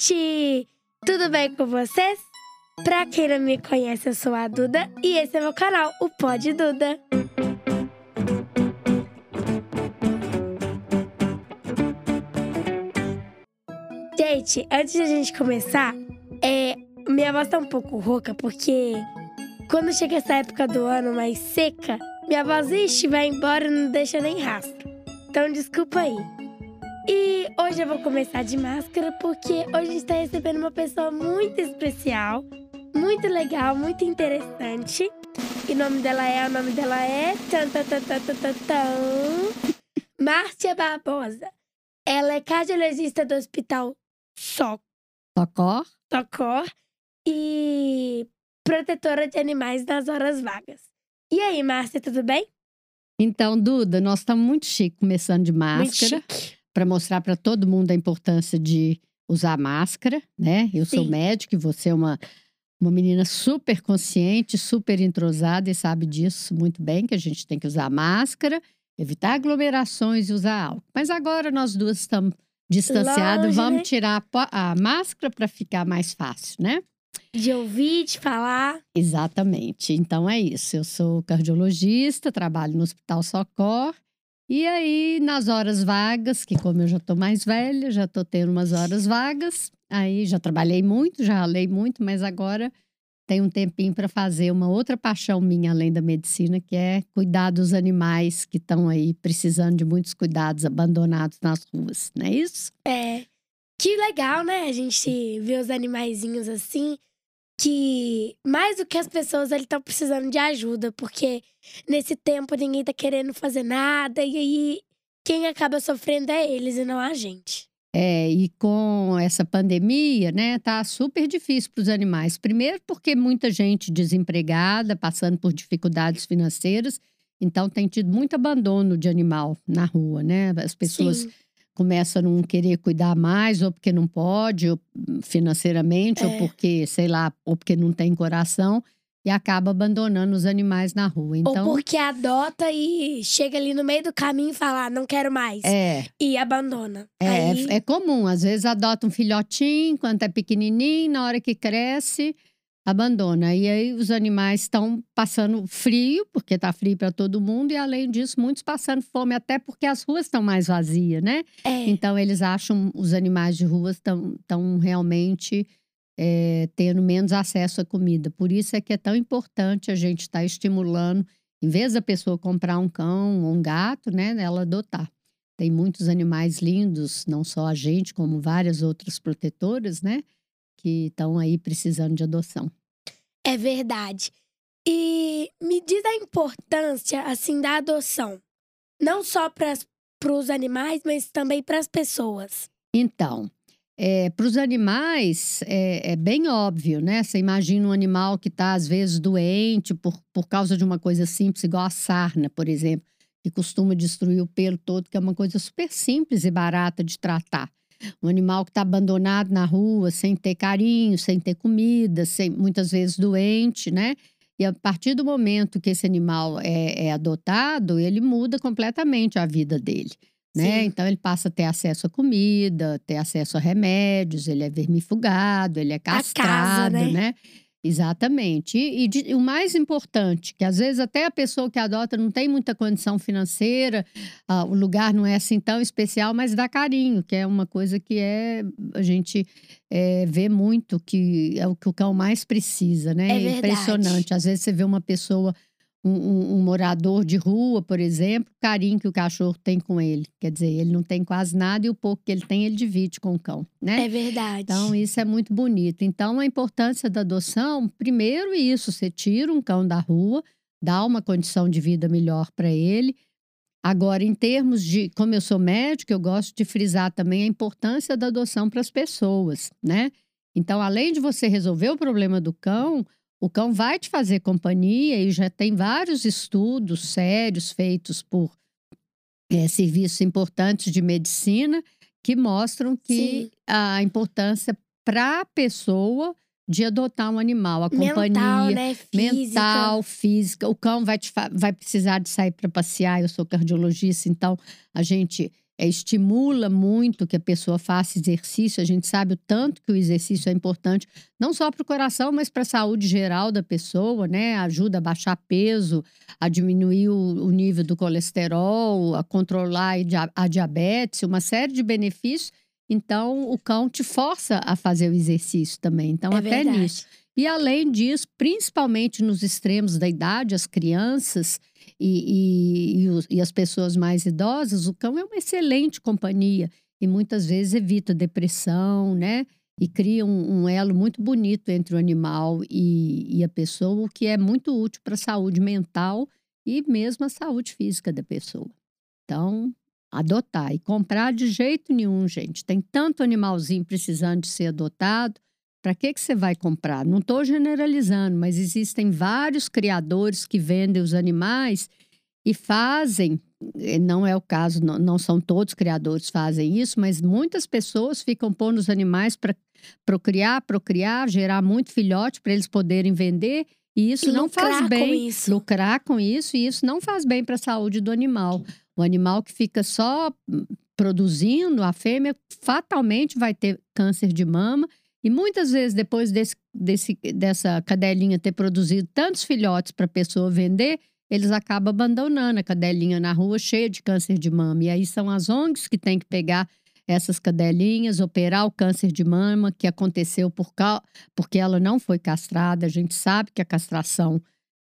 gente! Tudo bem com vocês? Pra quem não me conhece, eu sou a Duda e esse é meu canal, o Pod Duda. Gente, antes de a gente começar, é, minha voz tá um pouco rouca porque quando chega essa época do ano mais seca, minha voz ixi, vai embora e não deixa nem rastro. Então desculpa aí. E hoje eu vou começar de máscara porque hoje a gente está recebendo uma pessoa muito especial, muito legal, muito interessante. E o nome dela é, o nome dela é tan, tan, tan, tan, tan, tan, Márcia Barbosa. Ela é cardiologista do Hospital So- Tocó? Socor e protetora de animais nas horas vagas. E aí, Márcia, tudo bem? Então, Duda, nós estamos muito chique começando de Muito máscara chique. Para mostrar para todo mundo a importância de usar máscara, né? Eu sou Sim. médica e você é uma, uma menina super consciente, super entrosada e sabe disso muito bem, que a gente tem que usar máscara, evitar aglomerações e usar álcool. Mas agora nós duas estamos distanciadas, Longe, vamos né? tirar a, a máscara para ficar mais fácil, né? De ouvir, de falar. Exatamente. Então é isso. Eu sou cardiologista, trabalho no Hospital Socor. E aí, nas horas vagas, que como eu já estou mais velha, já estou tendo umas horas vagas, aí já trabalhei muito, já ralei muito, mas agora tenho um tempinho para fazer uma outra paixão minha além da medicina, que é cuidar dos animais que estão aí precisando de muitos cuidados, abandonados nas ruas, não é isso? É. Que legal, né? A gente ver os animaizinhos assim. Que mais do que as pessoas, eles estão precisando de ajuda. Porque nesse tempo ninguém tá querendo fazer nada. E aí, quem acaba sofrendo é eles e não a gente. É, e com essa pandemia, né, tá super difícil para os animais. Primeiro, porque muita gente desempregada, passando por dificuldades financeiras, então tem tido muito abandono de animal na rua, né? As pessoas Sim. Começam a não querer cuidar mais, ou porque não pode, ou financeiramente, ou É. porque, sei lá, ou porque não tem coração, e acaba abandonando os animais na rua. Então, Ou porque adota e chega ali no meio do caminho e fala, ah, não quero mais. é, E abandona. É, Aí, é comum, às vezes adota um filhotinho quando é pequenininho, na hora que cresce, abandona. E aí os animais estão passando frio, porque tá frio para todo mundo, e além disso, muitos passando fome, até porque as ruas estão mais vazias, né? é. Então eles acham os animais de rua estão tão realmente é, tendo menos acesso à comida. Por isso é que é tão importante a gente estar estimulando, em vez da pessoa comprar um cão ou um gato, né, ela adotar. Tem muitos animais lindos, não só a gente, como várias outras protetoras, né, que estão aí precisando de adoção. É verdade. E me diz a importância, assim, da adoção. Não só para os animais, mas também para as pessoas. Então, para os animais é, é bem óbvio, né? Você imagina um animal que está, às vezes, doente por, por causa de uma coisa simples, igual a sarna, por exemplo, que costuma destruir o pelo todo, que é uma coisa super simples e barata de tratar. Um animal que está abandonado na rua, sem ter carinho, sem ter comida, sem, muitas vezes doente, né? E a partir do momento que esse animal é, é adotado, ele muda completamente a vida dele né? Sim. Então ele passa a ter acesso a comida, ter acesso a remédios, ele é vermifugado, ele é casa, castrado, né? né? Exatamente. E, e de- o mais importante, que às vezes até a pessoa que adota não tem muita condição financeira, ah, o lugar não é assim tão especial, mas dá carinho, que é uma coisa que é a gente é, vê muito, que é o que o cão mais precisa, né? É verdade. Impressionante. Às vezes você vê uma pessoa um, um- um morador de rua, por exemplo, o carinho que o cachorro tem com ele. Quer dizer, ele não tem quase nada e o pouco que ele tem, ele divide com o cão, né? É verdade. Então, isso é muito bonito. Então, a importância da adoção, primeiro isso, você tira um cão da rua, dá uma condição de vida melhor para ele. Agora, em termos de, como eu sou médica, eu gosto de frisar também a importância da adoção para as pessoas, né? Então, além de você resolver o problema do cão, o cão vai te fazer companhia e já tem vários estudos sérios feitos por eh, serviços importantes de medicina que mostram que Sim. a importância para a pessoa de adotar um animal, a Mental, companhia né? Física. mental, física. O cão vai, te vai precisar de sair para passear. Eu sou cardiologista, então a gente é, estimula muito que a pessoa faça exercício. A gente sabe o tanto que o exercício é importante, não só para o coração, mas para a saúde geral da pessoa, né? Ajuda a baixar peso, a diminuir o, o nível do colesterol, a controlar a diabetes, uma série de benefícios. Então, o cão te força a fazer o exercício também. Então, É até verdade. nisso. E além disso, principalmente nos extremos da idade, as crianças e, e, e, as pessoas mais idosas, o cão é uma excelente companhia e muitas vezes evita depressão, né? E cria um, um elo muito bonito entre o animal e, e a pessoa, o que é muito útil para a saúde mental e mesmo a saúde física da pessoa. Então, adotar e comprar de jeito nenhum, gente. Tem tanto animalzinho precisando de ser adotado. Para que, que você vai comprar? Não estou generalizando, mas existem vários criadores que vendem os animais e fazem. Não é o caso, não, não são todos criadores que fazem isso, mas muitas pessoas ficam pondo os animais para procriar, procriar, gerar muito filhote para eles poderem vender. E isso E não faz com bem. isso. Lucrar com isso, e isso não faz bem para a saúde do animal. O animal que fica só produzindo, a fêmea fatalmente vai ter câncer de mama. E muitas vezes, depois desse, desse, dessa cadelinha ter produzido tantos filhotes para a pessoa vender, eles acabam abandonando a cadelinha na rua cheia de câncer de mama. E aí são as ONGs que têm que pegar essas cadelinhas, operar o câncer de mama que aconteceu por cau- porque ela não foi castrada. A gente sabe que a castração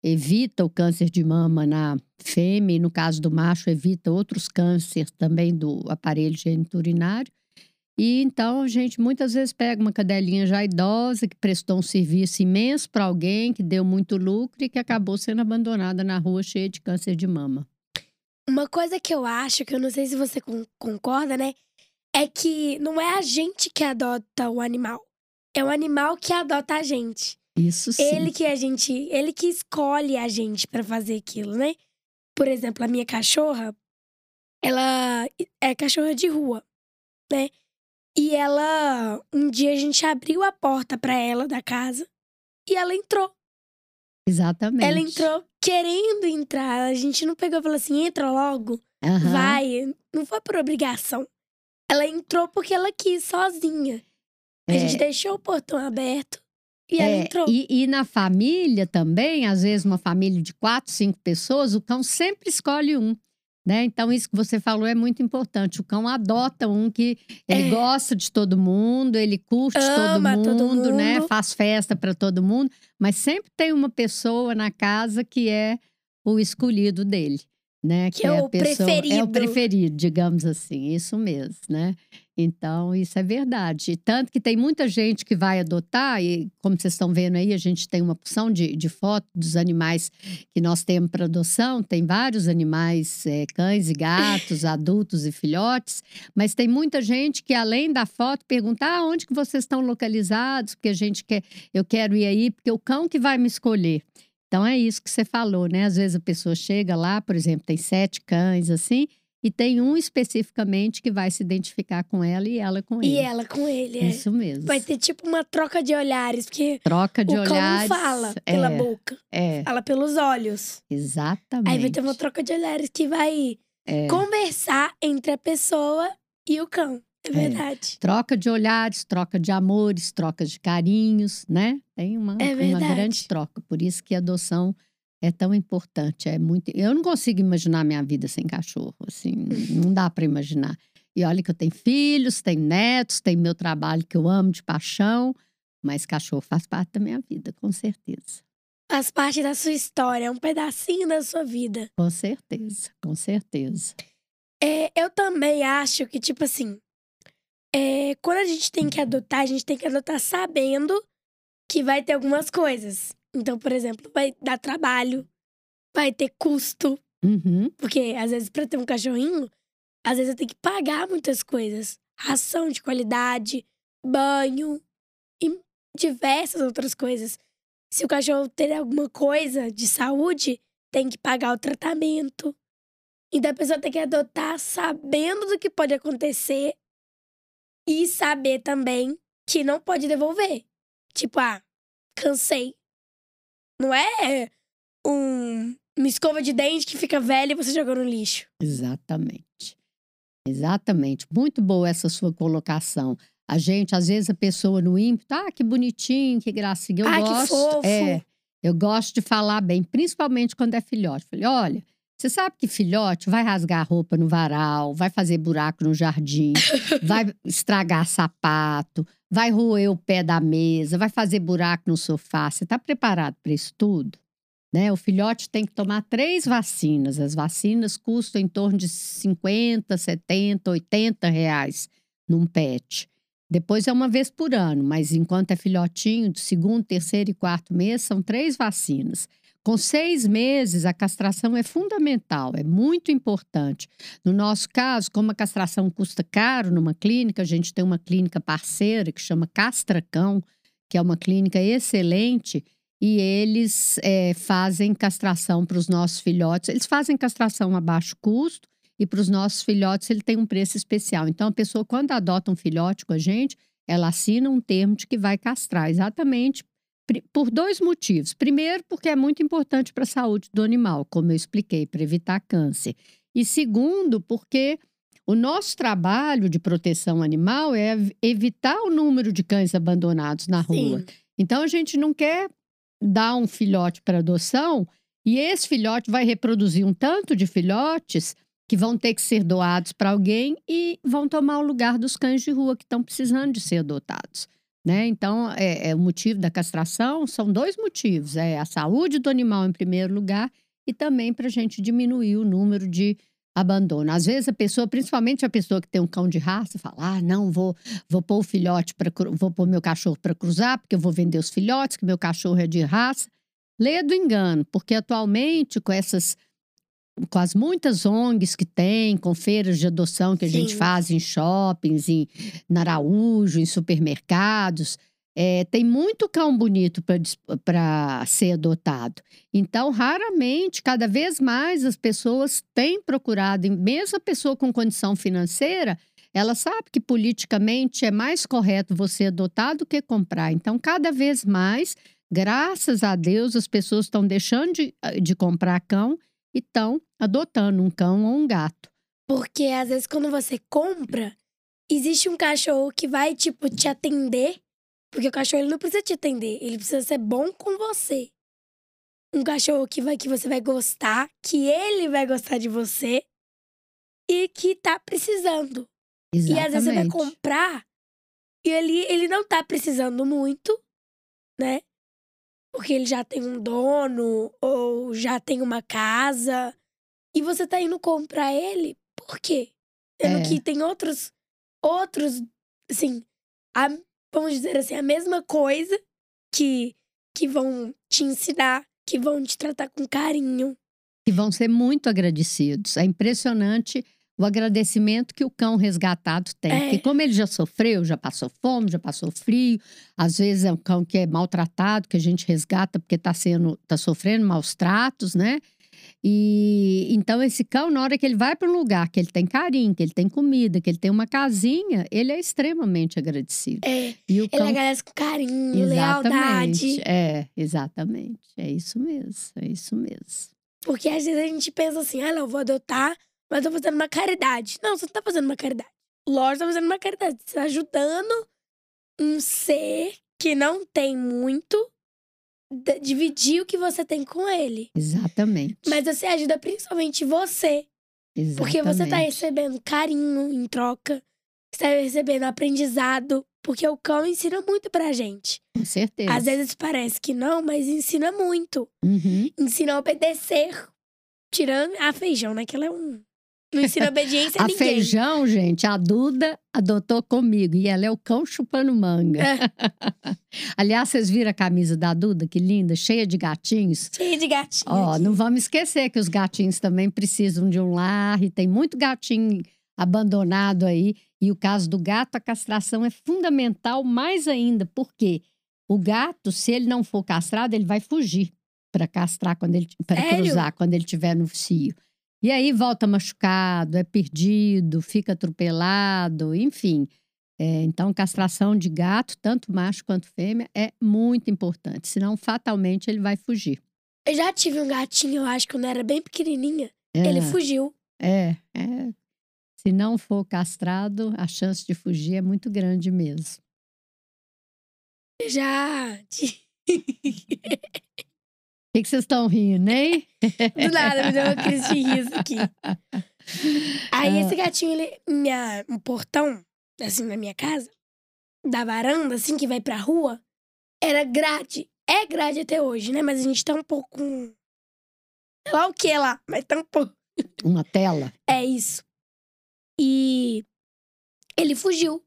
evita o câncer de mama na fêmea, e no caso do macho, evita outros cânceres também do aparelho geniturinário. E então a gente muitas vezes pega uma cadelinha já idosa que prestou um serviço imenso para alguém, que deu muito lucro e que acabou sendo abandonada na rua cheia de câncer de mama. Uma coisa que eu acho, que eu não sei se você con- concorda, né? É que não é a gente que adota o animal. É o animal que adota a gente. Isso sim. Ele que a gente. Ele que escolhe a gente pra fazer aquilo, né? Por exemplo, a minha cachorra, ela é cachorra de rua, né? E ela. Um dia a gente abriu a porta pra ela da casa e ela entrou. Exatamente. Ela entrou querendo entrar. A gente não pegou e falou assim: entra logo. Aham. Vai. Não foi por obrigação. Ela entrou porque ela quis, sozinha. A É. gente deixou o portão aberto e ela É, entrou. E, e na família também, às vezes uma família de quatro, cinco pessoas, o cão sempre escolhe um. Né? Então, isso que você falou é muito importante. O cão adota um que ele É. gosta de todo mundo, ele curte Ama todo, todo mundo, né? mundo. Faz festa para todo mundo, mas sempre tem uma pessoa na casa que é o escolhido dele. Né? Que é a o pessoa, É o preferido. preferido, digamos assim, isso mesmo, né? Então, isso é verdade. Tanto que tem muita gente que vai adotar, e como vocês estão vendo aí, a gente tem uma porção de, de fotos dos animais que nós temos para adoção. Tem vários animais, é, cães e gatos, adultos e filhotes. Mas tem muita gente que, além da foto, pergunta: ah, onde que vocês estão localizados? Porque a gente quer, eu quero ir aí, porque é o cão que vai me escolher. Então é isso que você falou, né? Às vezes a pessoa chega lá, por exemplo, tem sete cães assim, e tem um especificamente que vai se identificar com ela e ela com ele. E ela com ele. é. Isso mesmo. Vai ter tipo uma troca de olhares, porque Troca de o cão olhares. não fala pela é, boca, É, fala pelos olhos. exatamente. Aí vai ter uma troca de olhares que vai É. conversar entre a pessoa e o cão. É verdade. Troca de olhares, troca de amores, troca de carinhos, né? Tem uma, É uma grande troca. Por isso que a adoção é tão importante. É muito. Eu não consigo imaginar minha vida sem cachorro, assim, não dá para imaginar. E olha que eu tenho filhos, tenho netos, tenho meu trabalho que eu amo de paixão, mas cachorro faz parte da minha vida, com certeza. Faz parte da sua história, é um pedacinho da sua vida. Com certeza, com certeza. É, eu também acho que, tipo assim, é, quando a gente tem que adotar, a gente tem que adotar sabendo que vai ter algumas coisas. Então, por exemplo, vai dar trabalho, vai ter custo, Uhum, porque às vezes pra ter um cachorrinho, às vezes eu tenho que pagar muitas coisas. Ração de qualidade, banho e diversas outras coisas. Se o cachorro ter alguma coisa de saúde, tem que pagar o tratamento. Então a pessoa tem que adotar sabendo do que pode acontecer e saber também que não pode devolver. Tipo, ah, cansei. Não é um, uma escova de dente que fica velha e você jogou no lixo. exatamente. Exatamente. Muito boa essa sua colocação. A gente, às vezes, a pessoa no ímpeto, ah, que bonitinho, que gracinha. Eu Ah, que gosto. fofo. É, eu gosto de falar bem, principalmente quando é filhote. Falei, olha, você sabe que filhote vai rasgar a roupa no varal, vai fazer buraco no jardim, vai estragar sapato, vai roer o pé da mesa, vai fazer buraco no sofá. Você está preparado para isso tudo? Né? O filhote tem que tomar três vacinas. As vacinas custam em torno de 50, 70, 80 reais num pet. Depois é uma vez por ano, mas enquanto é filhotinho, do segundo, terceiro e quarto mês, são três vacinas. Com seis meses, a castração é fundamental, é muito importante. No nosso caso, como a castração custa caro numa clínica, a gente tem uma clínica parceira que chama Castracão, que é uma clínica excelente, e eles é, fazem castração para os nossos filhotes. Eles fazem castração a baixo custo e para os nossos filhotes ele tem um preço especial. Então, a pessoa, quando adota um filhote com a gente, ela assina um termo de que vai castrar, exatamente por dois motivos. Primeiro, porque é muito importante para a saúde do animal, como eu expliquei, para evitar câncer. E segundo, porque o nosso trabalho de proteção animal é ev- evitar o número de cães abandonados na rua. Sim. Então a gente não quer dar um filhote para adoção e esse filhote vai reproduzir um tanto de filhotes que vão ter que ser doados para alguém e vão tomar o lugar dos cães de rua que estão precisando de ser adotados. Né? Então, é, é o motivo da castração são dois motivos: é a saúde do animal em primeiro lugar e também para a gente diminuir o número de abandono. Às vezes a pessoa, principalmente a pessoa que tem um cão de raça, fala: ah, não vou vou pôr o filhote para vou pôr meu cachorro para cruzar, porque eu vou vender os filhotes, que meu cachorro é de raça. Lê do engano, porque atualmente com essas com as muitas ONGs que tem, com feiras de adoção que a gente Sim. faz em shoppings, em na Araújo, em supermercados, é, tem muito cão bonito para ser adotado. Então, raramente, cada vez mais as pessoas têm procurado, mesmo a pessoa com condição financeira, ela sabe que politicamente é mais correto você adotar do que comprar. Então, cada vez mais, graças a Deus, as pessoas estão deixando de, de comprar cão e estão adotando um cão ou um gato. Porque às vezes quando você compra, existe um cachorro que vai, tipo, te atender. Porque o cachorro ele não precisa te atender, ele precisa ser bom com você. Um cachorro que, vai, que você vai gostar, que ele vai gostar de você e que tá precisando. Exatamente. E às vezes você vai comprar e ele, ele não tá precisando muito, né? Porque ele já tem um dono ou já tem uma casa. E você tá indo comprar ele, por quê? Sendo É. que tem outros, outros, assim, a- vamos dizer assim, a mesma coisa que, que vão te ensinar, que vão te tratar com carinho. que vão ser muito agradecidos. É impressionante o agradecimento que o cão resgatado tem. É. Porque como ele já sofreu, já passou fome, já passou frio, às vezes é um cão que é maltratado, que a gente resgata porque está sendo, tá sofrendo maus tratos, né? E então esse cão, na hora que ele vai para um lugar que ele tem carinho, que ele tem comida, que ele tem uma casinha, ele é extremamente agradecido. É, E o ele cão agradece com carinho, lealdade. Exatamente. É, exatamente. É isso mesmo. É isso mesmo. Porque às vezes a gente pensa assim, ah, não, eu vou adotar, mas eu tô fazendo uma caridade. Não, você não tá fazendo uma caridade. Lógico, tá fazendo uma caridade. Você tá ajudando um ser que não tem muito, dividir o que você tem com ele. Exatamente. Mas você ajuda principalmente você. Porque você tá Exatamente. recebendo carinho em troca. Você tá recebendo aprendizado. Porque o cão ensina muito pra gente. Com certeza. Às vezes parece que não, mas ensina muito. Uhum. ensina a obedecer. Tirando a feijão, né? Que ela é um. Não ensina obediência a, A ninguém. feijão, gente, a Duda adotou comigo e ela é o cão chupando manga. É. Aliás, vocês viram a camisa da Duda, que linda, cheia de gatinhos. Cheia de gatinho. Ó, não vamos esquecer que os gatinhos também precisam de um lar e tem muito gatinho abandonado aí. E o caso do gato, a castração é fundamental mais ainda, porque o gato, se ele não for castrado, ele vai fugir para castrar quando ele para cruzar quando ele estiver no cio. E aí volta machucado, é perdido, fica atropelado, enfim. É, então, castração de gato, tanto macho quanto fêmea, é muito importante. Senão, fatalmente, ele vai fugir. Eu já tive um gatinho, eu acho, quando eu era bem pequenininha. É, Ele fugiu. É, é. Se não for castrado, a chance de fugir é muito grande mesmo. Já. O que que vocês estão rindo, hein? Do nada, me deu uma crise de riso aqui. Aí Ah. esse gatinho, ele. Minha, um portão, assim, na minha casa, da varanda, assim, que vai pra rua, era grade. É grade até hoje, né? Mas a gente tá um pouco. com- Sei lá o que lá, mas tá um pouco. Uma tela. É isso. E ele fugiu.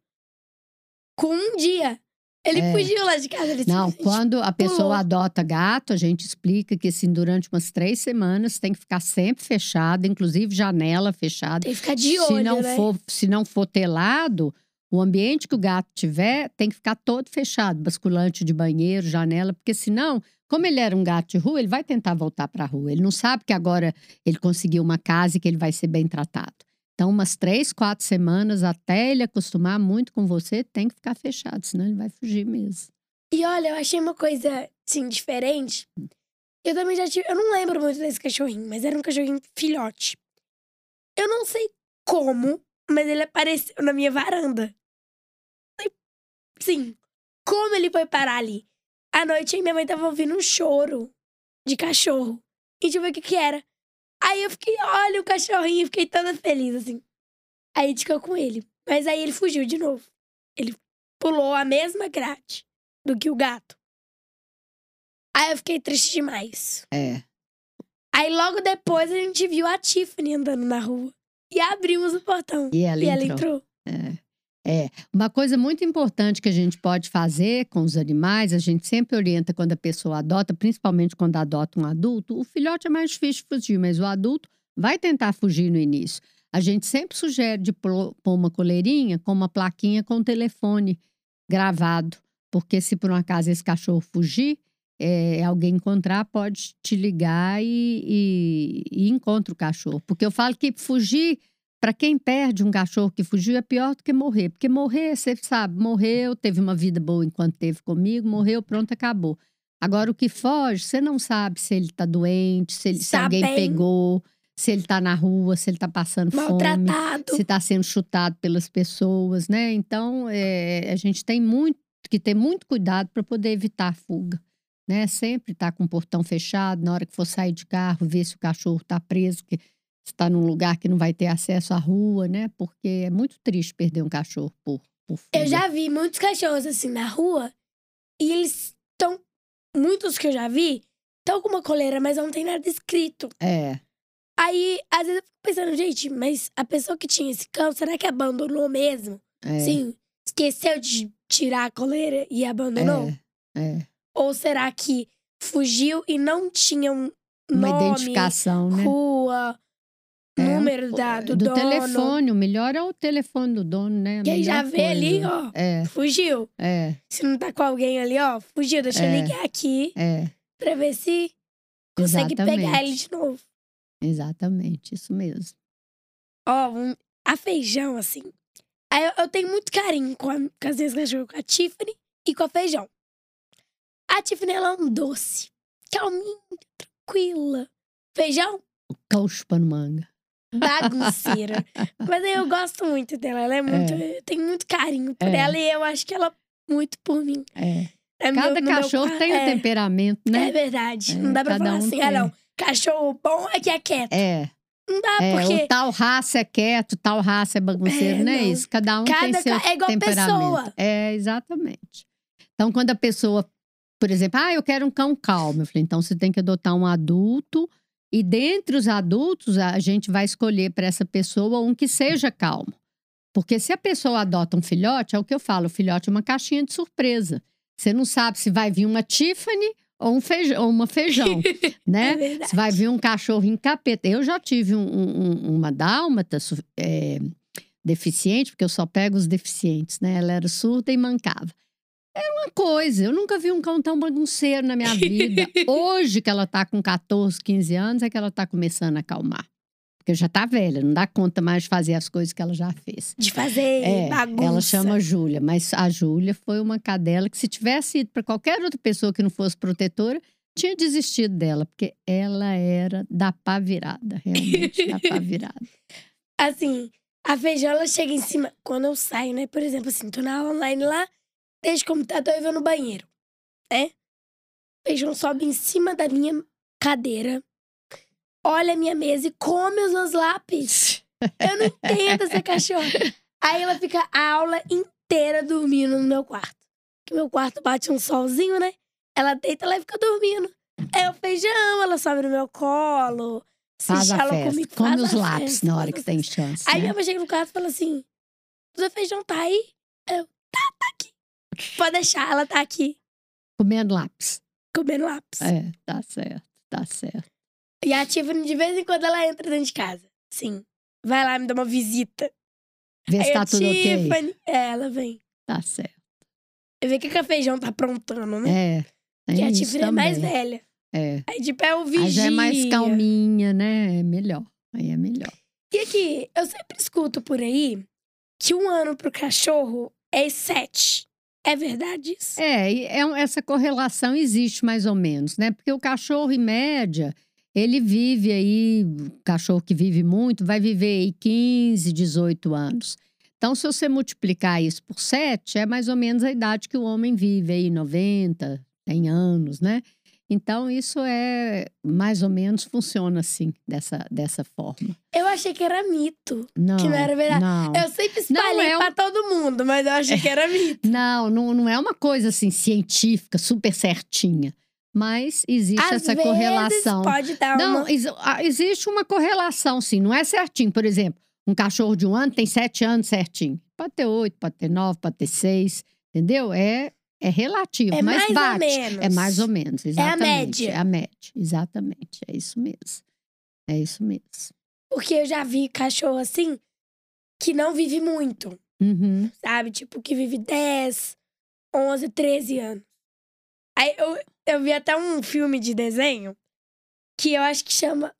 Com um dia. Ele É. fugiu lá de casa. Ele Não, quando a pessoa pulou. adota gato, a gente explica que assim, durante umas três semanas tem que ficar sempre fechado, inclusive janela fechada. Tem que ficar de olho, se não né? for, se não for telado, o ambiente que o gato tiver tem que ficar todo fechado, basculante de banheiro, janela, porque senão, como ele era um gato de rua, ele vai tentar voltar para a rua. Ele não sabe que agora ele conseguiu uma casa e que ele vai ser bem tratado. Então, umas três, quatro semanas até ele acostumar muito com você, tem que ficar fechado, senão ele vai fugir mesmo. E olha, eu achei uma coisa, assim, diferente. Eu também já tive. Eu não lembro muito desse cachorrinho, mas era um cachorrinho filhote. Eu não sei como, mas ele apareceu na minha varanda. Sim. Como ele foi parar ali? À noite, aí minha mãe tava ouvindo um choro de cachorro. E deixa eu ver o que que era. Aí eu fiquei, olha o cachorrinho, fiquei toda feliz, assim. Aí a gente ficou com ele. Mas aí ele fugiu de novo. Ele pulou a mesma grade do que o gato. Aí eu fiquei triste demais. É. Aí logo depois a gente viu a Tiffany andando na rua. E abrimos o portão. E ela e ela entrou. entrou. É, uma coisa muito importante que a gente pode fazer com os animais, a gente sempre orienta quando a pessoa adota, principalmente quando adota um adulto, o filhote é mais difícil de fugir, mas o adulto vai tentar fugir no início. A gente sempre sugere de pôr uma coleirinha com uma plaquinha com o telefone gravado, porque se por um acaso esse cachorro fugir, é, alguém encontrar, pode te ligar e, e, e encontra o cachorro. Porque eu falo que fugir para quem perde um cachorro que fugiu é pior do que morrer. Porque morrer, você sabe, morreu, teve uma vida boa enquanto teve comigo, morreu, pronto, acabou. Agora, o que foge, você não sabe se ele tá doente, se, ele, se Tá alguém bem. pegou, se ele tá na rua, se ele tá passando fome, Maltratado. se tá sendo chutado pelas pessoas, né? Então, é, a gente tem muito que ter muito cuidado para poder evitar a fuga. Né? Sempre estar com o portão fechado, na hora que for sair de carro, ver se o cachorro está preso, que está num lugar que não vai ter acesso à rua, né? Porque é muito triste perder um cachorro por, por. Eu já vi muitos cachorros assim na rua e eles estão. Muitos que eu já vi estão com uma coleira, mas não tem nada escrito. É, Aí, às vezes eu fico pensando, gente, mas a pessoa que tinha esse cão, será que abandonou mesmo? é. Sim, esqueceu de tirar a coleira e abandonou? É, é. Ou será que fugiu e não tinha um Uma nome, identificação, né? rua, É, número da, do, dono? telefone. O melhor é o telefone do dono, né? A Que aí já vê ali, coisa. ó, É, fugiu. é, Se não tá com alguém ali, ó, fugiu. Deixa É. eu ligar aqui é. pra ver se consegue pegar Exatamente. ele de novo. Exatamente, isso mesmo. Ó, um- a feijão, assim. Eu, eu tenho muito carinho com, a, com as minhas cachorras, com a Tiffany e com a feijão. A Tiffany, ela é um doce. Calminha, tranquila. Feijão, Cão chupando manga. Bagunceira. Mas eu gosto muito dela. Ela é muito. Eu tenho muito carinho por É. ela e eu acho que ela é muito por mim. É. É meu- Cada meu cachorro qua- tem um é, temperamento, É né? verdade. É, não dá pra cada falar um assim, tem. ah, não. Cachorro bom é que é quieto. É, Não dá, é, porque o tal raça é quieto, tal raça é bagunceiro, É, não é isso? Cada um tem Cada seu ca- é igual temperamento. pessoa. É, exatamente. Então, quando a pessoa, por exemplo, ah, eu quero um cão calmo, eu falei, então você tem que adotar um adulto e dentre os adultos a gente vai escolher para essa pessoa um que seja calmo. Porque se a pessoa adota um filhote, é o que eu falo, o filhote é uma caixinha de surpresa. Você não sabe se vai vir uma Tiffany ou, um feijão, ou uma feijão, né? é. Se vai vir um cachorrinho capeta. Eu já tive um- um- uma dálmata é, deficiente, porque eu só pego os deficientes, né? Ela era surda e mancava. Era uma coisa, eu nunca vi um cão tão bagunceiro na minha vida. Hoje que ela tá com 14, 15 anos, é que ela tá começando a acalmar. Porque já tá velha, não dá conta mais de fazer as coisas que ela já fez. De fazer É, bagunça. ela chama Júlia, mas a Júlia foi uma cadela que se tivesse ido para qualquer outra pessoa que não fosse protetora, tinha desistido dela, porque ela era da pá virada, realmente da pá virada. Assim, A feijão, ela chega em cima. Quando eu saio, né? Por exemplo, assim, tô na aula online lá, deixo o computador e vou no banheiro. Né? Feijão sobe em cima da minha cadeira, olha a minha mesa e come os meus lápis. Eu não entendo essa cachorra. Aí ela fica a aula inteira dormindo no meu quarto. Que meu quarto bate um solzinho, né? Ela deita lá e fica dormindo. É o feijão, ela sobe no meu colo. Faz a festa. comigo, Come os a lápis na hora que tem chance. Aí né? minha mãe chega no quarto e fala assim: o seu feijão tá aí? Eu, tá, tá aqui. Pode deixar, ela tá aqui, Comendo lápis. comendo lápis. É, tá certo, tá certo. E a Tiffany, de vez em quando, ela entra dentro de casa. Sim. Vai lá me dar uma visita. Vê se tá tudo ok. Tiffany, é, ela vem. Tá certo. Eu vejo o que, a feijão tá aprontando, né? É. Tem a Tiffany é mais velha. É. Aí, tipo, é o vigia. Aí já é mais calminha, né? É melhor. Aí é melhor. E aqui, eu sempre escuto por aí que um ano pro cachorro é sete. É verdade isso? É, é essa correlação existe mais ou menos, né? Porque o cachorro, em média, ele vive aí, cachorro que vive muito, vai viver aí 15, 18 anos. Então, se você multiplicar isso por 7, é mais ou menos a idade que o homem vive aí, 90, 100 anos, né? Então, isso é mais ou menos funciona assim, dessa, dessa forma. Eu achei que era mito. Não, Que não era verdade. Não. Eu sempre espalhei é um- pra todo mundo, mas eu achei que era mito. Não, não, não é uma coisa assim científica, super certinha. Mas existe Às essa correlação. pode dar Não, uma... ah, existe uma correlação, sim. Não é certinho. Por exemplo, um cachorro de um ano tem sete anos certinho. Pode ter oito, pode ter nove, pode ter seis. Entendeu? É, é relativo, É mas mais ou bate. menos. É mais ou menos, exatamente. média. É a média, exatamente. É isso mesmo. É isso mesmo. Porque eu já vi cachorro assim que não vive muito, Uhum. sabe? Tipo, que vive 10, 11, 13 anos. Aí eu, eu vi até um filme de desenho que eu acho que chama.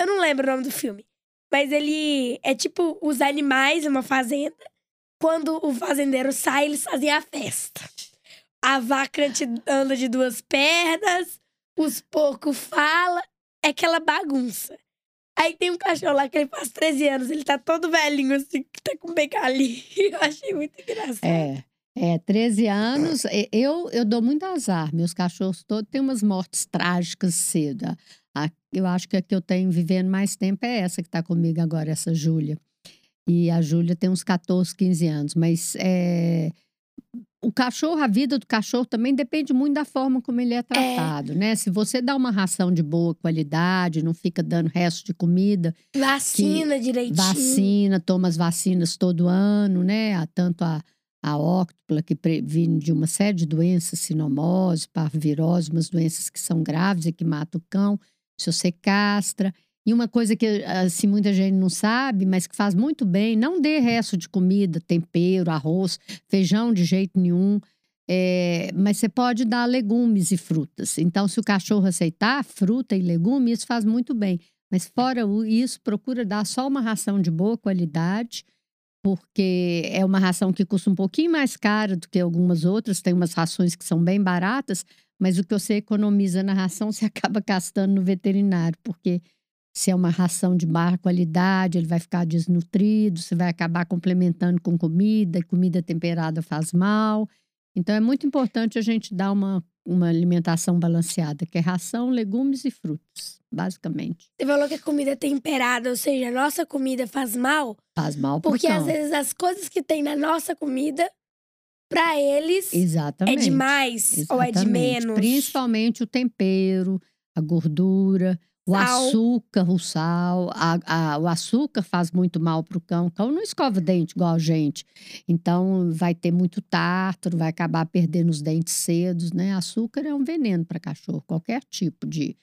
Eu não lembro o nome do filme. Mas ele é tipo os animais numa fazenda. Quando o fazendeiro sai, eles fazem a festa. A vaca anda de duas pernas, os porcos falam. É aquela bagunça. Aí tem um cachorro lá que ele faz 13 anos, ele tá todo velhinho assim, que tá com begalinho. Eu achei muito engraçado. É. É, 13 anos. Eu, eu dou muito azar. Meus cachorros todos têm umas mortes trágicas cedo. Eu acho que a que eu tenho vivendo mais tempo é essa que está comigo agora, essa Júlia. E a Júlia tem uns 14, 15 anos. Mas é, o cachorro, a vida do cachorro também depende muito da forma como ele é tratado, né? Se você dá uma ração de boa qualidade, não fica dando resto de comida, Vacina direitinho. vacina, toma as vacinas todo ano, né? Tanto a, a óctupla, que previne de uma série de doenças, sinomose, parvirose, umas doenças que são graves e que matam o cão, se você castra. E uma coisa que assim, muita gente não sabe, mas que faz muito bem, não dê resto de comida, tempero, arroz, feijão de jeito nenhum. É, mas você pode dar legumes e frutas. Então, se o cachorro aceitar fruta e legume, isso faz muito bem. Mas fora isso, procura dar só uma ração de boa qualidade, porque é uma ração que custa um pouquinho mais cara do que algumas outras. Tem umas rações que são bem baratas, mas o que você economiza na ração, você acaba gastando no veterinário, porque se é uma ração de baixa qualidade, ele vai ficar desnutrido, você vai acabar complementando com comida, e comida temperada faz mal. Então é muito importante a gente dar uma, uma alimentação balanceada, que é ração, legumes e frutas, basicamente. Você falou que a comida é temperada, ou seja, a nossa comida faz mal, Faz mal pro porque cão. às vezes as coisas que tem na nossa comida, pra eles, Exatamente. é demais ou é de Exatamente. menos. Principalmente o tempero, a gordura, o Sal. açúcar, o sal. A- a- o açúcar faz muito mal para o cão. O cão não escova dente igual a gente. Então, vai ter muito tártaro, vai acabar perdendo os dentes cedos, né? Açúcar é um veneno para cachorro. Qualquer tipo de,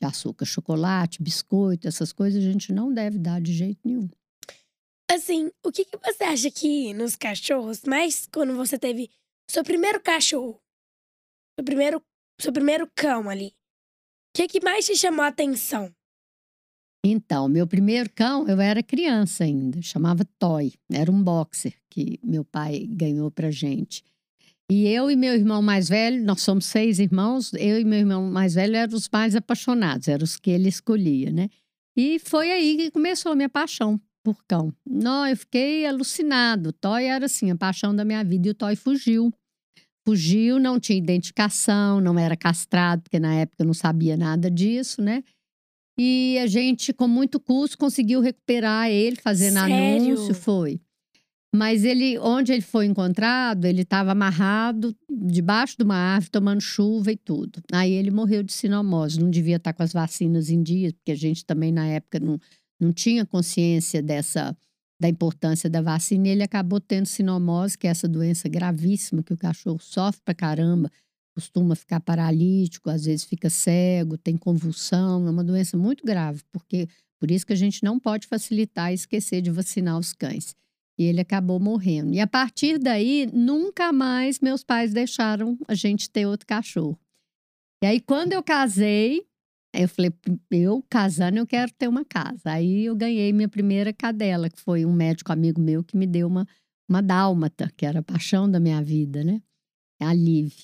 de açúcar, chocolate, biscoito, essas coisas a gente não deve dar de jeito nenhum. Assim, o que, que você acha que nos cachorros, mais quando você teve seu primeiro cachorro, seu primeiro, seu primeiro cão ali, que, que mais te chamou a atenção? Então, meu primeiro cão, eu era criança ainda, chamava Toy. Era um boxer que meu pai ganhou pra gente. E eu e meu irmão mais velho, nós somos seis irmãos, eu e meu irmão mais velho eram os mais apaixonados, eram os que ele escolhia, né? E foi aí que começou a minha paixão por cão. Não, eu fiquei alucinado. O Toy era assim, a paixão da minha vida e o Toy fugiu. Fugiu, não tinha identificação, não era castrado, porque na época eu não sabia nada disso, né? E a gente, com muito custo, conseguiu recuperar ele, fazendo Sério? anúncio, foi. Mas ele, onde ele foi encontrado, ele estava amarrado debaixo de uma árvore, tomando chuva e tudo. Aí ele morreu de sinomose. Não devia estar com as vacinas em dia, porque a gente também na época não, não tinha consciência dessa da importância da vacina. E ele acabou tendo sinomose, que é essa doença gravíssima que o cachorro sofre pra caramba, costuma ficar paralítico, às vezes fica cego, tem convulsão, é uma doença muito grave, porque por isso que a gente não pode facilitar e esquecer de vacinar os cães. E ele acabou morrendo. E a partir daí, nunca mais meus pais deixaram a gente ter outro cachorro. E aí, quando eu casei, eu falei, eu casando, eu quero ter uma casa. Aí eu ganhei minha primeira cadela, que foi um médico amigo meu que me deu uma, uma dálmata, que era a paixão da minha vida, né? A Liv.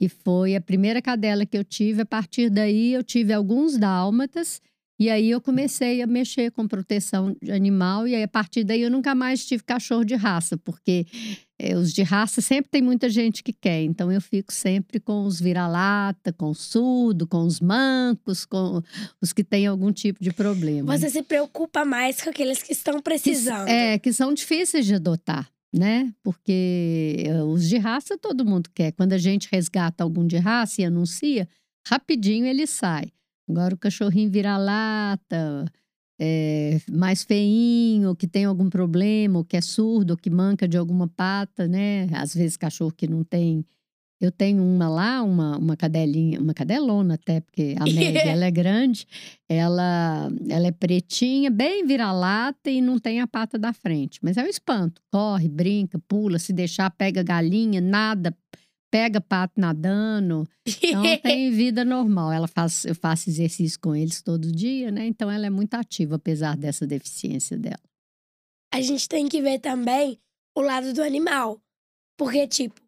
E foi a primeira cadela que eu tive. A partir daí, eu tive alguns dálmatas. E aí eu comecei a mexer com proteção de animal. E aí, a partir daí, eu nunca mais tive cachorro de raça, porque eh, os de raça sempre tem muita gente que quer. Então, eu fico sempre com os vira-lata, com o surdo, com os mancos, com os que têm algum tipo de problema. Você se preocupa mais com aqueles que estão Que- precisando. é, que são difíceis de adotar, né? Porque eh, os de raça todo mundo quer. Quando a gente resgata algum de raça e anuncia, rapidinho ele sai. Agora o cachorrinho vira-lata, é, mais feinho, que tem algum problema, ou que é surdo, ou que manca de alguma pata, né? Às vezes cachorro que não tem. Eu tenho uma lá, uma, uma cadelinha, uma cadelona até, porque a média ela é grande. Ela, ela é pretinha, bem vira-lata e não tem a pata da frente. Mas é um espanto. Corre, brinca, pula, se deixar, pega galinha, nada, pega pato nadando. Então tem vida normal. Ela faz, eu faço exercício com eles todo dia, né? Então ela é muito ativa, apesar dessa deficiência dela. a gente tem que ver também o lado do animal. Porque, tipo,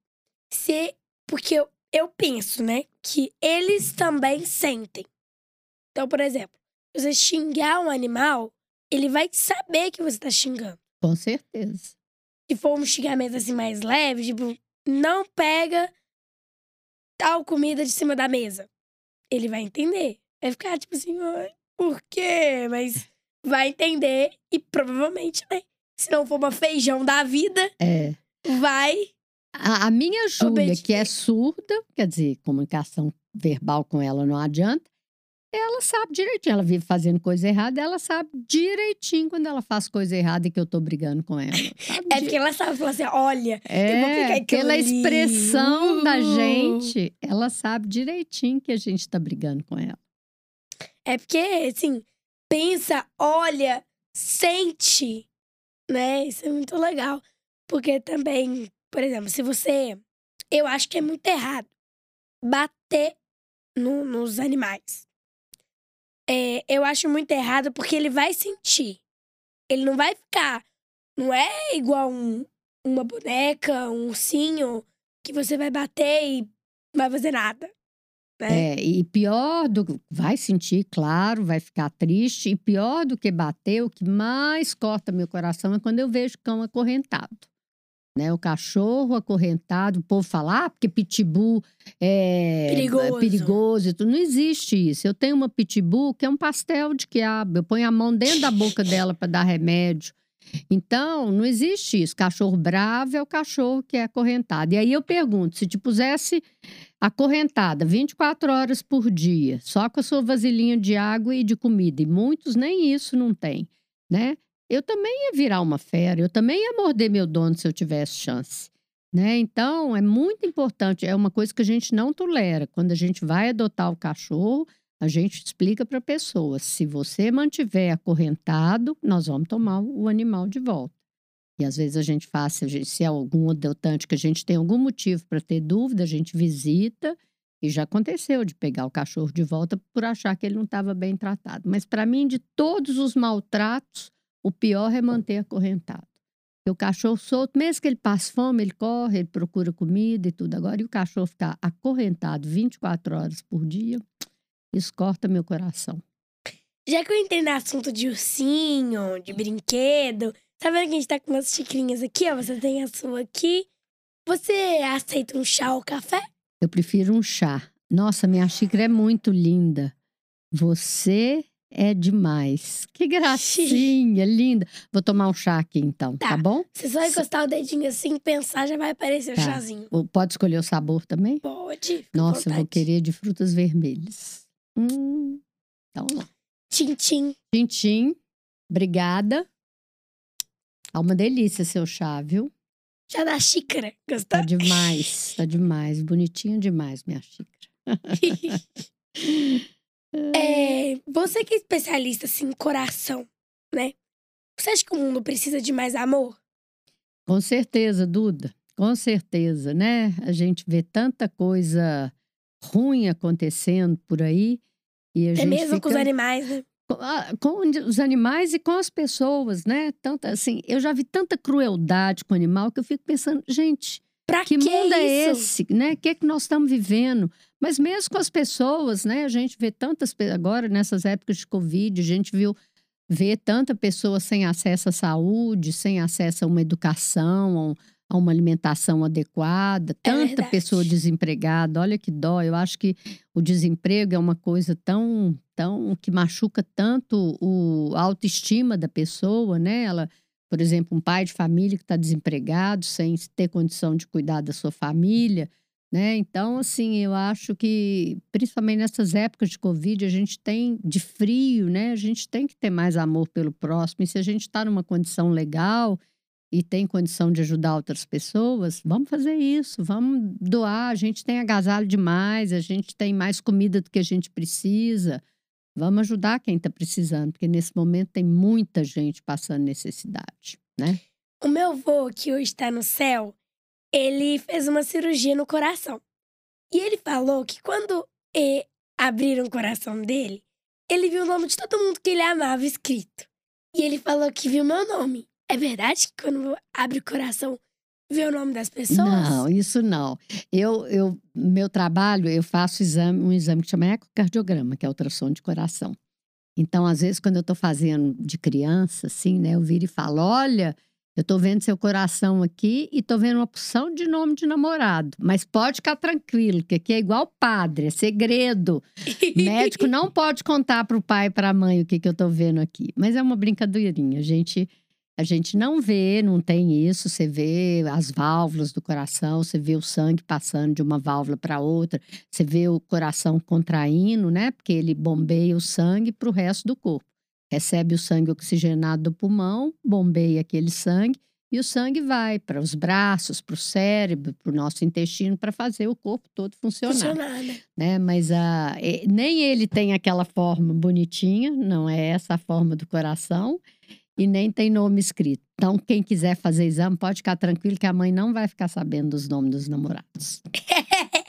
se. Porque eu, eu penso, né, que eles também sentem. Então, por exemplo, se você xingar um animal, ele vai saber que você tá xingando. Com certeza. Se for um xingamento assim mais leve, tipo, não pega tal comida de cima da mesa. Ele vai entender. Vai ficar tipo assim, "Ai, por quê? Mas vai entender e provavelmente, né? Se não for uma feijão da vida, É. vai. A, a minha Júlia, que é surda, quer dizer, comunicação verbal com ela não adianta, ela sabe direitinho. Ela vive fazendo coisa errada, ela sabe direitinho quando ela faz coisa errada e que eu tô brigando com ela. Sabe É porque ela sabe falar assim: olha, eu vou É, aquilo pela ali. expressão da Uh. gente, ela sabe direitinho que a gente tá brigando com ela. É porque, assim, pensa, olha, sente, né? Isso é muito legal. Porque também, por exemplo, se você. Eu acho que é muito errado bater no- nos animais. É, eu acho muito errado porque ele vai sentir. Ele não vai ficar. Não é igual um- uma boneca, um ursinho, que você vai bater e não vai fazer nada. Né? É, e pior do vai sentir, claro, vai ficar triste, e pior do que bater, o que mais corta meu coração é quando eu vejo cão acorrentado. Né, o cachorro acorrentado, o povo fala, ah, porque pitbull é Perigoso. é perigoso. Não existe isso. Eu tenho uma pitbull que é um pastel de quiabo. Eu ponho a mão dentro da boca dela para dar remédio. Então, não existe isso. Cachorro bravo é o cachorro que é acorrentado. E aí eu pergunto, se te pusesse acorrentada 24 horas por dia, só com a sua vasilhinha de água e de comida, e muitos nem isso não tem, né? Eu também ia virar uma fera, eu também ia morder meu dono se eu tivesse chance. Né? Então, é muito importante, é uma coisa que a gente não tolera. Quando a gente vai adotar o cachorro, a gente explica para a pessoa: se você mantiver acorrentado, nós vamos tomar o animal de volta. E às vezes a gente faz, se, gente- se é algum adotante que a gente tem algum motivo para ter dúvida, a gente visita. E já aconteceu de pegar o cachorro de volta por achar que ele não estava bem tratado. Mas para mim, de todos os maltratos, o pior é manter acorrentado. Porque o cachorro solto, mesmo que ele passe fome, ele corre, ele procura comida e tudo. Agora, e o cachorro ficar acorrentado 24 horas por dia, isso corta meu coração. Já que eu entrei no assunto de ursinho, de brinquedo, tá vendo que a gente tá com umas xicrinhas aqui, ó? Você tem a sua aqui. Você aceita um chá ou café? Eu prefiro um chá. Nossa, minha xícara é muito linda. Você é demais. Que gracinha, linda. Vou tomar um chá aqui então, tá, Tá. bom? Você só encostar o dedinho assim, pensar, já vai aparecer o Tá. chazinho. Ou Pode escolher o sabor também? Pode. Nossa, eu vou querer de frutas vermelhas. Hum, então lá. Tchim. Tintim, obrigada. Tá uma delícia seu chá, viu? Já da xícara. Tá Gostou? demais, tá demais. Bonitinho demais, minha xícara. É, você que é especialista assim, em coração, né? Você acha que o mundo precisa de mais amor? Com certeza, Duda. Com certeza, né? A gente vê tanta coisa ruim acontecendo por aí. E a Até gente mesmo com os fica- animais, né? Ah, com os animais e com as pessoas, né? Tanta, assim, eu já vi tanta crueldade com o animal que eu fico pensando, gente, Pra que, mundo é esse, né? O que é que nós estamos vivendo? Mas mesmo com as pessoas, né? A gente vê tantas agora nessas épocas de Covid, a gente viu vê tanta pessoa sem acesso à saúde, sem acesso a uma educação, a um- uma alimentação adequada, tanta verdade. pessoa desempregada. Olha que dó. Eu acho que o desemprego é uma coisa tão, tão que machuca tanto o, a autoestima da pessoa, né? Ela, por exemplo, um pai de família que está desempregado, sem ter condição de cuidar da sua família, né? Então, assim, eu acho que, principalmente nessas épocas de Covid, a gente tem, de frio, né? A gente tem que ter mais amor pelo próximo. E se a gente está numa condição legal e tem condição de ajudar outras pessoas, vamos fazer isso, vamos doar. A gente tem agasalho demais, a gente tem mais comida do que a gente precisa. Vamos ajudar quem está precisando, porque nesse momento tem muita gente passando necessidade, né? O meu avô, que hoje está no céu, ele fez uma cirurgia no coração. E ele falou que quando eh, abriram o coração dele, ele viu o nome de todo mundo que ele amava escrito. E ele falou que viu meu nome. É verdade que quando abre o coração, vê o nome das pessoas? Não, isso não. Eu, eu, meu trabalho, eu faço exame, um exame que chama ecocardiograma, que é ultrassom de coração. Então, às vezes, quando eu estou fazendo de criança, assim, né, eu viro e falo: olha, eu estou vendo seu coração aqui e estou vendo uma opção de nome de namorado. Mas pode ficar tranquilo, que aqui é igual padre, é segredo. Médico não pode contar para o pai e para a mãe o que, que eu estou vendo aqui. Mas é uma brincadeirinha. A gente, a gente não vê, não tem isso. Você vê as válvulas do coração, você vê o sangue passando de uma válvula para outra, você vê o coração contraindo, né? Porque ele bombeia o sangue para o resto do corpo. Recebe o sangue oxigenado do pulmão, bombeia aquele sangue. E o sangue vai para os braços, para o cérebro, para o nosso intestino, para fazer o corpo todo funcionar Funcionar, né? né? Mas a, nem ele tem aquela forma bonitinha, não é essa a forma do coração, e nem tem nome escrito. Então, quem quiser fazer exame, pode ficar tranquilo que a mãe não vai ficar sabendo dos nomes dos namorados.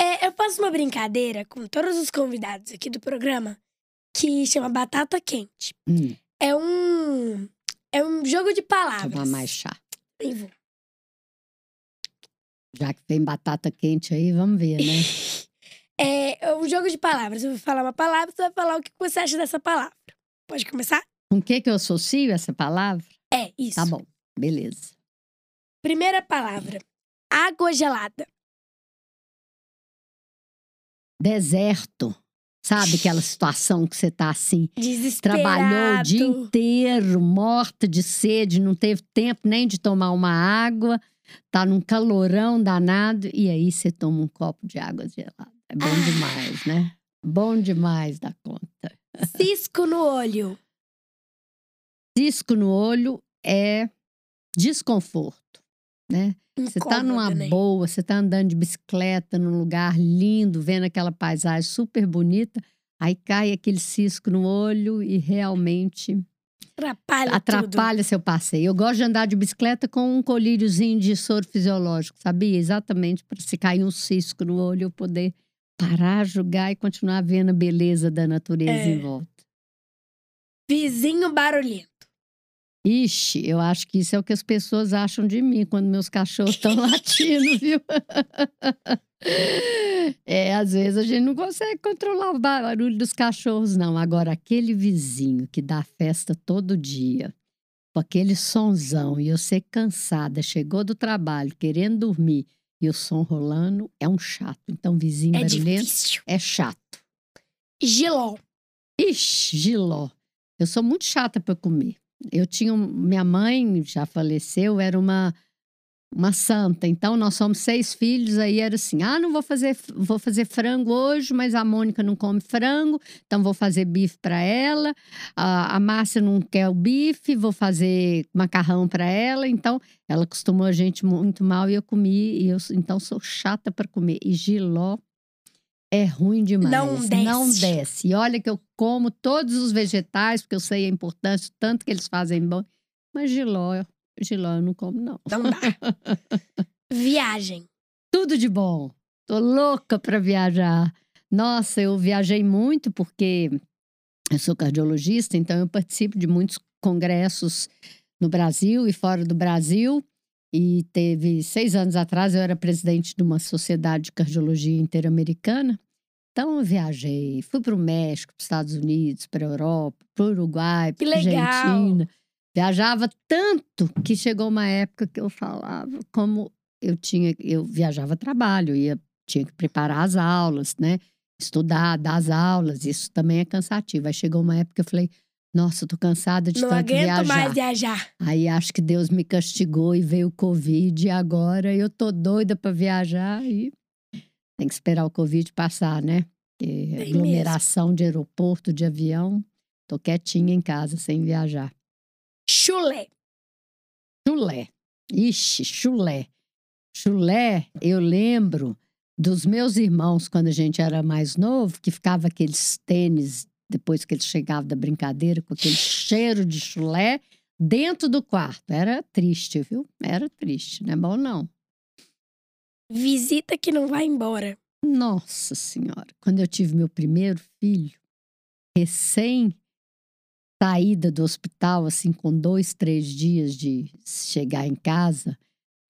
É, eu faço uma brincadeira com todos os convidados aqui do programa que chama Batata Quente. Hum, É um. É um jogo de palavras. tomar mais chá. Nem vou. Já que vem batata quente aí, vamos ver, né? É, é um jogo de palavras. Eu vou falar uma palavra, você vai falar o que você acha dessa palavra. Pode começar? Com o que, que eu associo essa palavra? É, isso. Tá bom, beleza. Primeira palavra: água gelada. Deserto. Sabe aquela situação que você tá assim, Desesperado. Trabalhou o dia inteiro, morta de sede, não teve tempo nem de tomar uma água, tá num calorão danado, e aí você toma um copo de água gelada. É bom Ah. demais, né? Bom demais da conta. Cisco no olho. Cisco no olho é desconforto, né? Você tá Incômodo, numa né? boa, você tá andando de bicicleta num lugar lindo, vendo aquela paisagem super bonita, aí cai aquele cisco no olho e realmente Atrapalha, tudo. atrapalha seu passeio. Eu gosto de andar de bicicleta com um colíriozinho de soro fisiológico, sabia? Exatamente para se cair um cisco no olho eu poder parar, julgar e continuar vendo a beleza da natureza É. em volta. Vizinho barulhento. Ixi, eu acho que isso é o que as pessoas acham de mim quando meus cachorros estão latindo, viu? É, às vezes a gente não consegue controlar o barulho dos cachorros, não. Agora, aquele vizinho que dá festa todo dia, com aquele sonzão, e você cansada, chegou do trabalho, querendo dormir, e o som rolando, é um chato. Então, vizinho É barulhento difícil. é chato. Giló. Ixi, giló. Eu sou muito chata para comer. Eu tinha. Minha mãe já faleceu, era uma, uma santa. Então, nós somos seis filhos. Aí era assim: ah, não vou fazer, vou fazer frango hoje, mas a Mônica não come frango, então vou fazer bife para ela. A, a Márcia não quer o bife, vou fazer macarrão para ela. Então, ela acostumou a gente muito mal e eu comi. E eu, então, sou chata para comer. E giló. É ruim demais. Não Não desce. desce. E olha que eu como todos os vegetais, porque eu sei a importância, o tanto que eles fazem bom. Mas giló, giló eu não como, não. Não dá. Viagem. Tudo de bom. Tô louca para viajar. Nossa, eu viajei muito porque eu sou cardiologista, então eu participo de muitos congressos no Brasil e fora do Brasil. E teve seis anos atrás eu era presidente de uma sociedade de cardiologia interamericana. Então eu viajei, fui para o México, para os Estados Unidos, para a Europa, para o Uruguai, para a! Argentina. Viajava tanto que chegou uma época que eu falava como eu tinha, eu viajava a trabalho, ia, tinha que preparar as aulas, né? Estudar, dar as aulas, isso também é cansativo. Aí chegou uma época que eu falei, nossa, eu tô cansada de Não tanto aguento viajar. mais viajar. Aí acho que Deus me castigou e veio o Covid e agora eu tô doida para viajar e tem que esperar o Covid passar, né? Porque aglomeração de aeroporto, de avião, tô quietinha em casa sem viajar. Chulé. Chulé. Ixi, chulé. Chulé, eu lembro dos meus irmãos quando a gente era mais novo, que ficava aqueles tênis depois que eles chegavam da brincadeira com aquele cheiro de chulé dentro do quarto. Era triste, viu? Era triste, não é bom não. Visita que não vai embora. Nossa Senhora, quando eu tive meu primeiro filho, recém saída do hospital, assim, com dois, três dias de chegar em casa,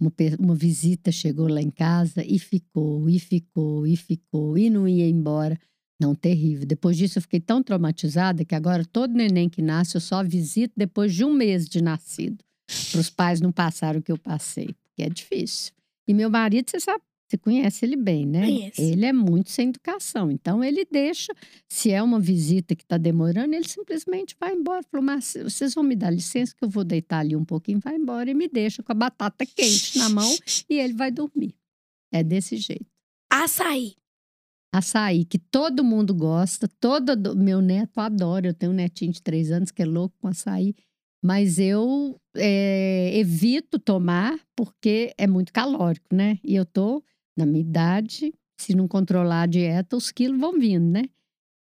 uma, uma visita chegou lá em casa e ficou, e ficou, e ficou, e não ia embora. Não, terrível. Depois disso, eu fiquei tão traumatizada que agora todo neném que nasce eu só visito depois de um mês de nascido. Para os pais não passarem o que eu passei, porque é difícil. E meu marido, você sabe, você conhece ele bem, né? Conheço. Ele é muito sem educação. Então, ele deixa, se é uma visita que está demorando, ele simplesmente vai embora. Falou, mas vocês vão me dar licença que eu vou deitar ali um pouquinho, vai embora e me deixa com a batata quente na mão e ele vai dormir. É desse jeito. Açaí. Açaí, que todo mundo gosta, todo do- meu neto adora. Eu tenho um netinho de três anos que é louco com açaí, mas eu é, evito tomar porque é muito calórico, né? E eu tô na minha idade, se não controlar a dieta, os quilos vão vindo, né?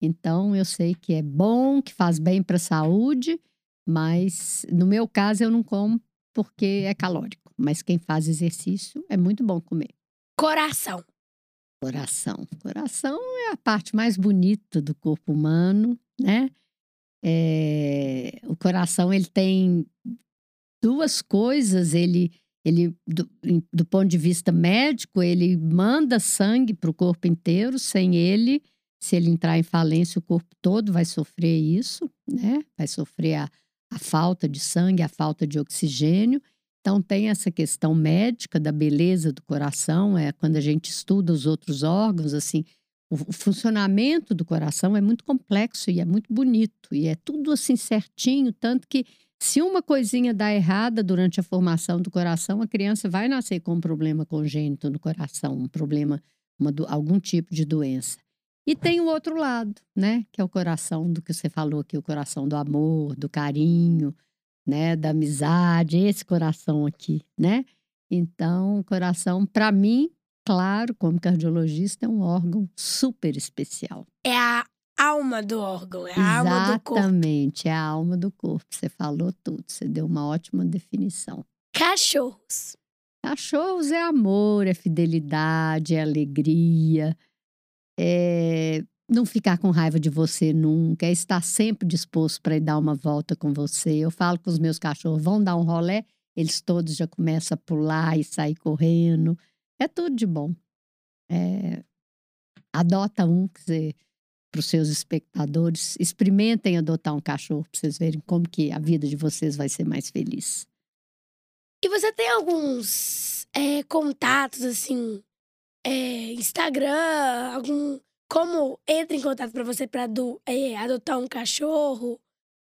Então eu sei que é bom, que faz bem para a saúde, mas no meu caso eu não como porque é calórico. Mas quem faz exercício é muito bom comer. Coração. Coração. Coração é a parte mais bonita do corpo humano, né? É, o coração ele tem duas coisas. Ele, ele do, do ponto de vista médico, ele manda sangue para o corpo inteiro. Sem ele, se ele entrar em falência, o corpo todo vai sofrer isso, né? Vai sofrer a, a falta de sangue, a falta de oxigênio. Então, tem essa questão médica da beleza do coração, é quando a gente estuda os outros órgãos, assim, o, funcionamento do coração é muito complexo e é muito bonito, e é tudo assim certinho, tanto que se uma coisinha dá errada durante a formação do coração, a criança vai nascer com um problema congênito no coração, um problema, uma algum tipo de doença. E tem o outro lado, né? Que é o coração do que você falou aqui, o coração do amor, do carinho, né, da amizade, esse coração aqui, né? Então, o coração, para mim, claro, como cardiologista, é um órgão super especial. É a alma do órgão. É a alma do corpo. Exatamente, é a alma do corpo. Você falou tudo, você deu uma ótima definição. Cachorros. Cachorros é amor, é fidelidade, é alegria, é não ficar com raiva de você nunca, é estar sempre disposto para ir dar uma volta com você. Eu falo com os meus cachorros, vão dar um rolé, eles todos já começam a pular e sair correndo. É tudo de bom. É, Adota um para os seus espectadores, experimentem adotar um cachorro para vocês verem como que a vida de vocês vai ser mais feliz. E você tem alguns é, contatos, assim, é, Instagram, algum. Como entra em contato para você para é, adotar um cachorro?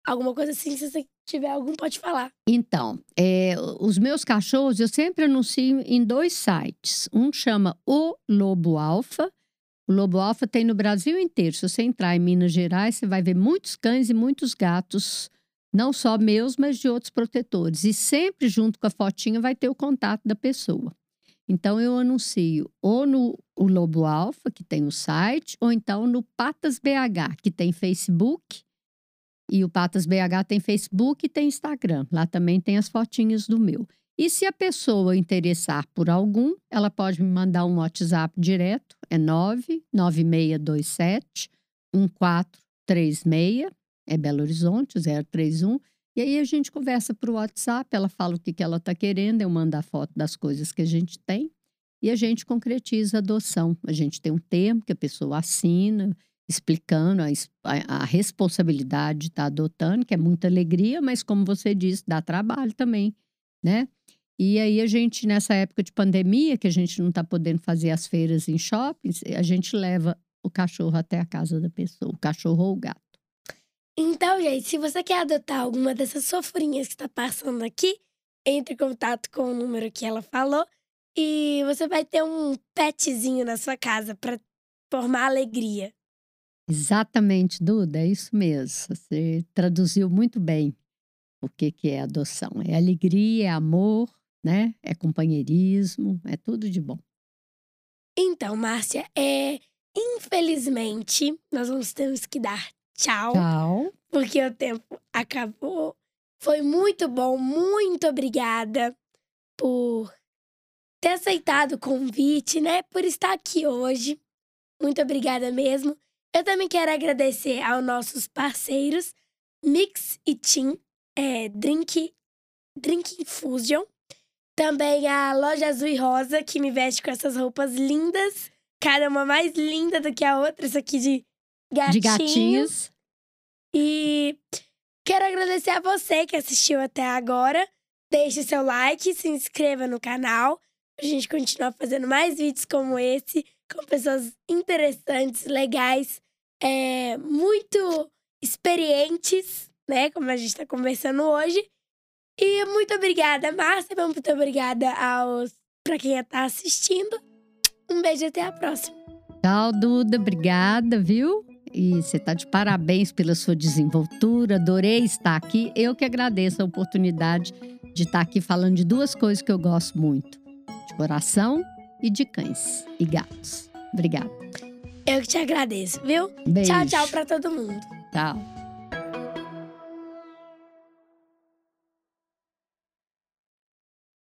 Alguma coisa assim, se você tiver algum, pode falar. Então, é, os meus cachorros eu sempre anuncio em dois sites. Um chama O Lobo Alfa. O Lobo Alfa tem no Brasil inteiro. Se você entrar em Minas Gerais, você vai ver muitos cães e muitos gatos não só meus, mas de outros protetores. E sempre junto com a fotinha vai ter o contato da pessoa. Então eu anuncio ou no o Lobo Alfa, que tem o site, ou então no Patas BH, que tem Facebook. E o Patas BH tem Facebook e tem Instagram. Lá também tem as fotinhas do meu. E se a pessoa interessar por algum, ela pode me mandar um WhatsApp direto, é 99627 1436 é Belo Horizonte, 031. E aí a gente conversa por WhatsApp, ela fala o que, que ela está querendo, eu mando a foto das coisas que a gente tem e a gente concretiza a adoção. A gente tem um termo que a pessoa assina, explicando a, a, a responsabilidade de estar tá adotando, que é muita alegria, mas como você disse, dá trabalho também, né? E aí a gente, nessa época de pandemia, que a gente não está podendo fazer as feiras em shoppings, a gente leva o cachorro até a casa da pessoa, o cachorro ou o gato. Então, gente, se você quer adotar alguma dessas sofrinhas que está passando aqui, entre em contato com o número que ela falou e você vai ter um petzinho na sua casa para formar alegria. Exatamente, Duda, é isso mesmo. Você traduziu muito bem o que, que é adoção. É alegria, é amor, né? É companheirismo, é tudo de bom. Então, Márcia, é infelizmente nós vamos ter que dar tchau. Tchau. Porque o tempo acabou. Foi muito bom. Muito obrigada por ter aceitado o convite, né? Por estar aqui hoje. Muito obrigada mesmo. Eu também quero agradecer aos nossos parceiros, Mix e Team, é, Drink, Drink Infusion. Também a Loja Azul e Rosa, que me veste com essas roupas lindas. Cada uma mais linda do que a outra. Isso aqui de gatinho. De gatinhos. E quero agradecer a você que assistiu até agora. Deixe seu like, se inscreva no canal. A gente continuar fazendo mais vídeos como esse, com pessoas interessantes, legais, é, muito experientes, né? Como a gente está conversando hoje. E muito obrigada, Márcia. Muito obrigada aos para quem está assistindo. Um beijo e até a próxima. Tchau, Duda. Obrigada, viu? E você está de parabéns pela sua desenvoltura. Adorei estar aqui. Eu que agradeço a oportunidade de estar aqui falando de duas coisas que eu gosto muito: de coração e de cães e gatos. Obrigada. Eu que te agradeço, viu? Beijo. Tchau, tchau para todo mundo. Tchau.